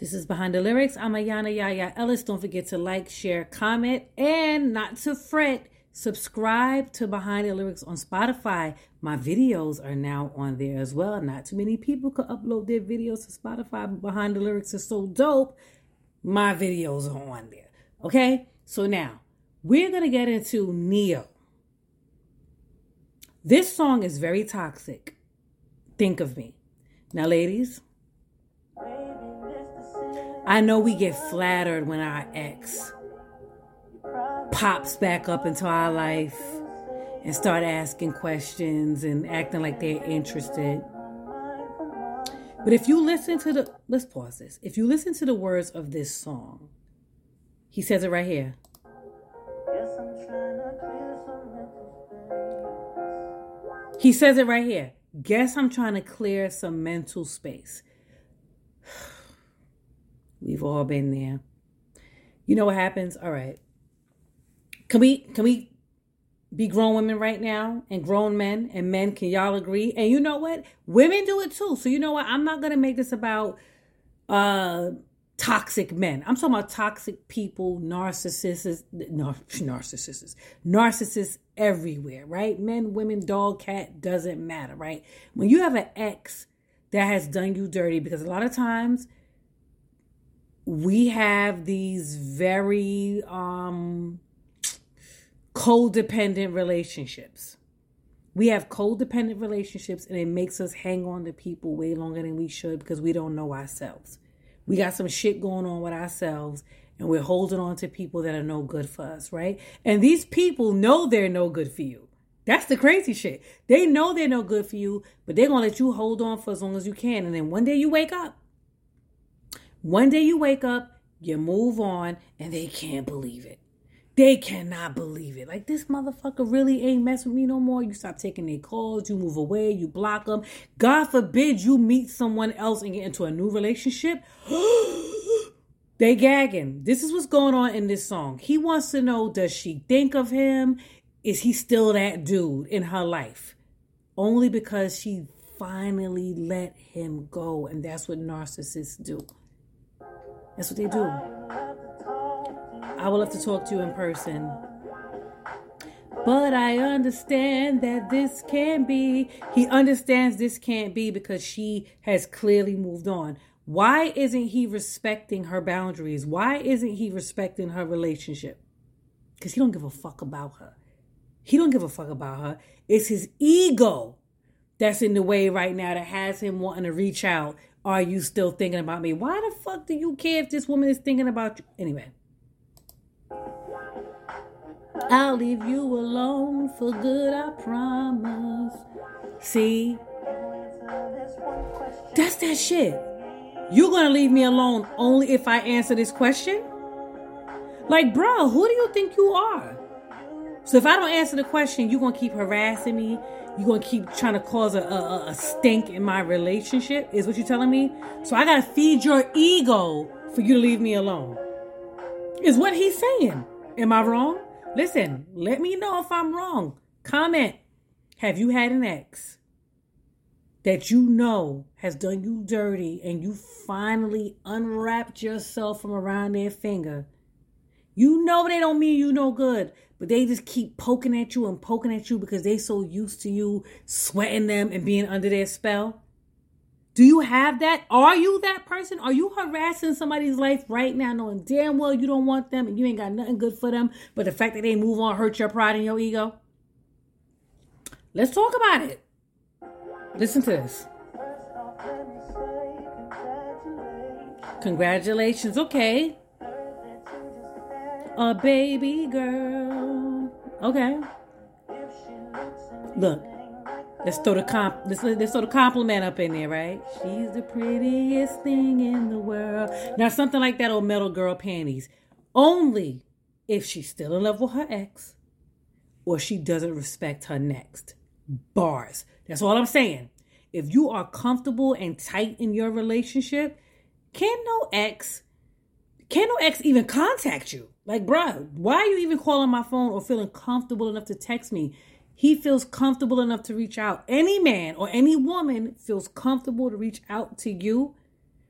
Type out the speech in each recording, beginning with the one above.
This is Behind the Lyrics. I'm Ayana Yaya Ellis. Don't forget to like, share, comment, and not to fret. Subscribe to Behind the Lyrics on Spotify. My videos are now on there as well. Not too many people could upload their videos to Spotify, Behind the Lyrics is so dope. My videos are on there. Okay? So now, we're going to get into Ne-Yo. This song is very toxic. Think of me. Now, ladies, I know we get flattered when our ex pops back up into our life and start asking questions and acting like they're interested. But if you listen to the let's pause this. If you listen to the words of this song, he says it right here. He says it right here. Guess I'm trying to clear some mental space. We've all been there. You know what happens? All right. Can we can we be grown women right now and grown men and men can y'all agree? And you know what? Women do it too. So you know what? I'm not going to make this about uh toxic men. I'm talking about toxic people, narcissists, nar- narcissists, narcissists everywhere, right? Men, women, dog, cat, doesn't matter, right? When you have an ex that has done you dirty, because a lot of times we have these very um codependent relationships. We have codependent relationships and it makes us hang on to people way longer than we should because we don't know ourselves. We got some shit going on with ourselves and we're holding on to people that are no good for us, right? And these people know they're no good for you. That's the crazy shit. They know they're no good for you, but they're to let you hold on for as long as you can. And then one day you wake up. One day you wake up, you move on, and they can't believe it. They cannot believe it. Like this motherfucker really ain't mess with me no more. You stop taking their calls, you move away, you block them. God forbid you meet someone else and get into a new relationship. they gagging. This is what's going on in this song. He wants to know does she think of him? Is he still that dude in her life? Only because she finally let him go. And that's what narcissists do. That's what they do. I would love to talk to you in person. But I understand that this can't be. He understands this can't be because she has clearly moved on. Why isn't he respecting her boundaries? Why isn't he respecting her relationship? Because he don't give a fuck about her. He don't give a fuck about her. It's his ego that's in the way right now that has him wanting to reach out. Are you still thinking about me? Why the fuck do you care if this woman is thinking about you? Anyway. I'll leave you alone for good, I promise. See? That's that shit. You're gonna leave me alone only if I answer this question? Like, bro, who do you think you are? So if I don't answer the question, you're gonna keep harassing me. You're gonna keep trying to cause a, a, a stink in my relationship, is what you're telling me? So I gotta feed your ego for you to leave me alone. Is what he's saying. Am I wrong? Listen, let me know if I'm wrong. Comment. Have you had an ex that you know has done you dirty and you finally unwrapped yourself from around their finger? You know they don't mean you no good, but they just keep poking at you and poking at you because they so used to you sweating them and being under their spell. Do you have that? Are you that person? Are you harassing somebody's life right now, knowing damn well you don't want them and you ain't got nothing good for them, but the fact that they move on hurt your pride and your ego? Let's talk about it. Listen to this. Congratulations. Okay. A baby girl. Okay. Look, Let's throw the comp. Let's, let's throw the compliment up in there, right? She's the prettiest thing in the world. Now something like that old metal girl panties. Only if she's still in love with her ex, or she doesn't respect her next. Bars. That's all I'm saying. If you are comfortable and tight in your relationship, can no ex, can no ex even contact you? Like, bruh, why are you even calling my phone or feeling comfortable enough to text me? he feels comfortable enough to reach out. Any man or any woman feels comfortable to reach out to you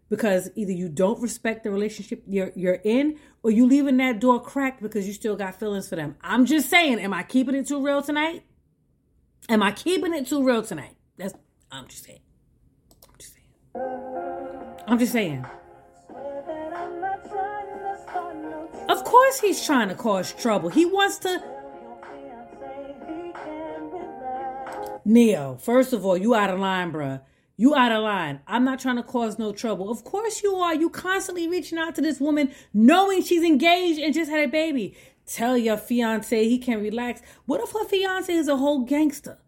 because either you don't respect the relationship you're you're in or you leaving that door cracked because you still got feelings for them. I'm just saying, am I keeping it too real tonight? Am I keeping it too real tonight? That's I'm just saying. I'm just saying. I'm just saying. Course he's trying to cause trouble. He wants to Ne-Yo, first of all, you out of line, bruh. You out of line. I'm not trying to cause no trouble. Of course you are. You constantly reaching out to this woman knowing she's engaged and just had a baby. Tell your fiance he can relax. What if her fiance is a whole gangster?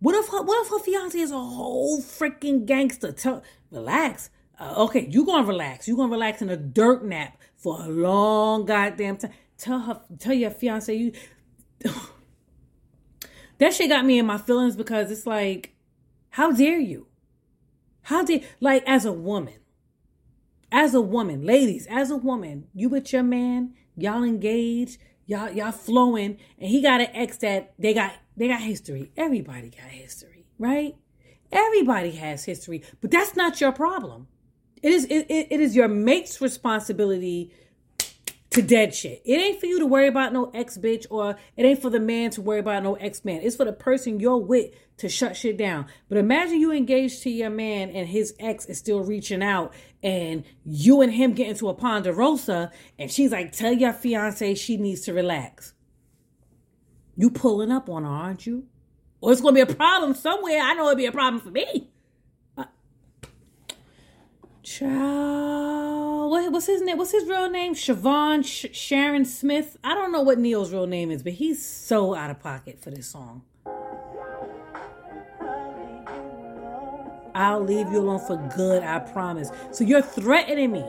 What if her, what if her fiance is a whole freaking gangster? Tell relax. Uh, okay, you gonna relax. You gonna relax in a dirt nap for a long goddamn time. Tell her, tell your fiance you. that shit got me in my feelings because it's like, how dare you? How did like as a woman, as a woman, ladies, as a woman, you with your man, y'all engaged, y'all y'all flowing, and he got an ex that they got they got history. Everybody got history, right? Everybody has history, but that's not your problem. It is it, it is your mate's responsibility to dead shit. It ain't for you to worry about no ex bitch or it ain't for the man to worry about no ex man. It's for the person you're with to shut shit down. But imagine you engaged to your man and his ex is still reaching out and you and him get into a ponderosa and she's like, tell your fiance she needs to relax. You pulling up on her, aren't you? Or it's gonna be a problem somewhere. I know it'll be a problem for me. Child, what, what's his name? What's his real name? Siobhan Sh- Sharon Smith. I don't know what Ne-Yo's real name is, but he's so out of pocket for this song. I'll leave you alone for good, I promise. So you're threatening me.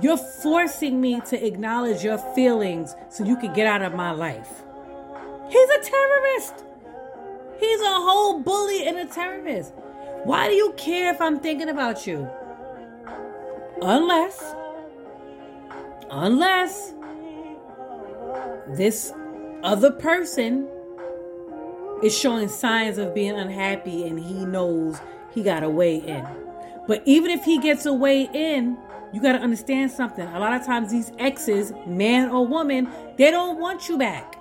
You're forcing me to acknowledge your feelings so you can get out of my life. He's a terrorist. He's a whole bully and a terrorist. Why do you care if I'm thinking about you? Unless, unless this other person is showing signs of being unhappy and he knows he got a way in. But even if he gets a way in, you got to understand something. A lot of times, these exes, man or woman, they don't want you back.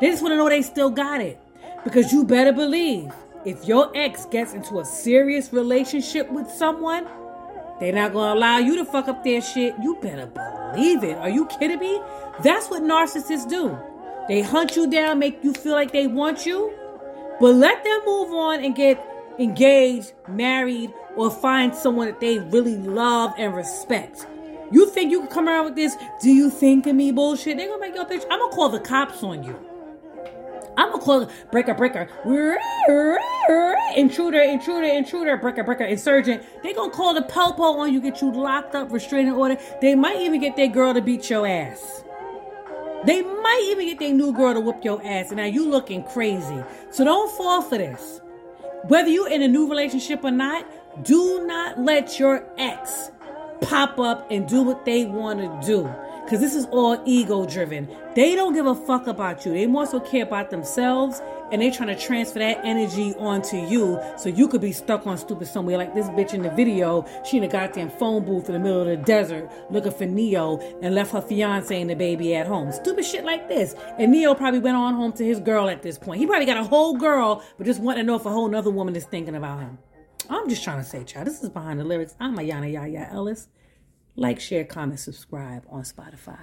They just want to know they still got it. Because you better believe if your ex gets into a serious relationship with someone, they're not gonna allow you to fuck up their shit. You better believe it. Are you kidding me? That's what narcissists do. They hunt you down, make you feel like they want you, but let them move on and get engaged, married, or find someone that they really love and respect. You think you can come around with this, do you think of me bullshit? They're gonna make your bitch. I'm gonna call the cops on you. I'm gonna call breaker, breaker, intruder, intruder, intruder, breaker, breaker, insurgent. They gonna call the popo on you, get you locked up, restraining order. They might even get their girl to beat your ass. They might even get their new girl to whoop your ass. And now you looking crazy. So don't fall for this. Whether you in a new relationship or not, do not let your ex pop up and do what they want to do because this is all ego driven. They don't give a fuck about you. They more so care about themselves and they trying to transfer that energy onto you so you could be stuck on stupid somewhere like this bitch in the video. She in a goddamn phone booth in the middle of the desert looking for Ne-Yo and left her fiance and the baby at home. Stupid shit like this. And Ne-Yo probably went on home to his girl at this point. He probably got a whole girl, but just want to know if a whole other woman is thinking about him. I'm just trying to say, child, this is behind the lyrics. I'm Ayana Yaya Ellis. Like, share, comment, subscribe on Spotify.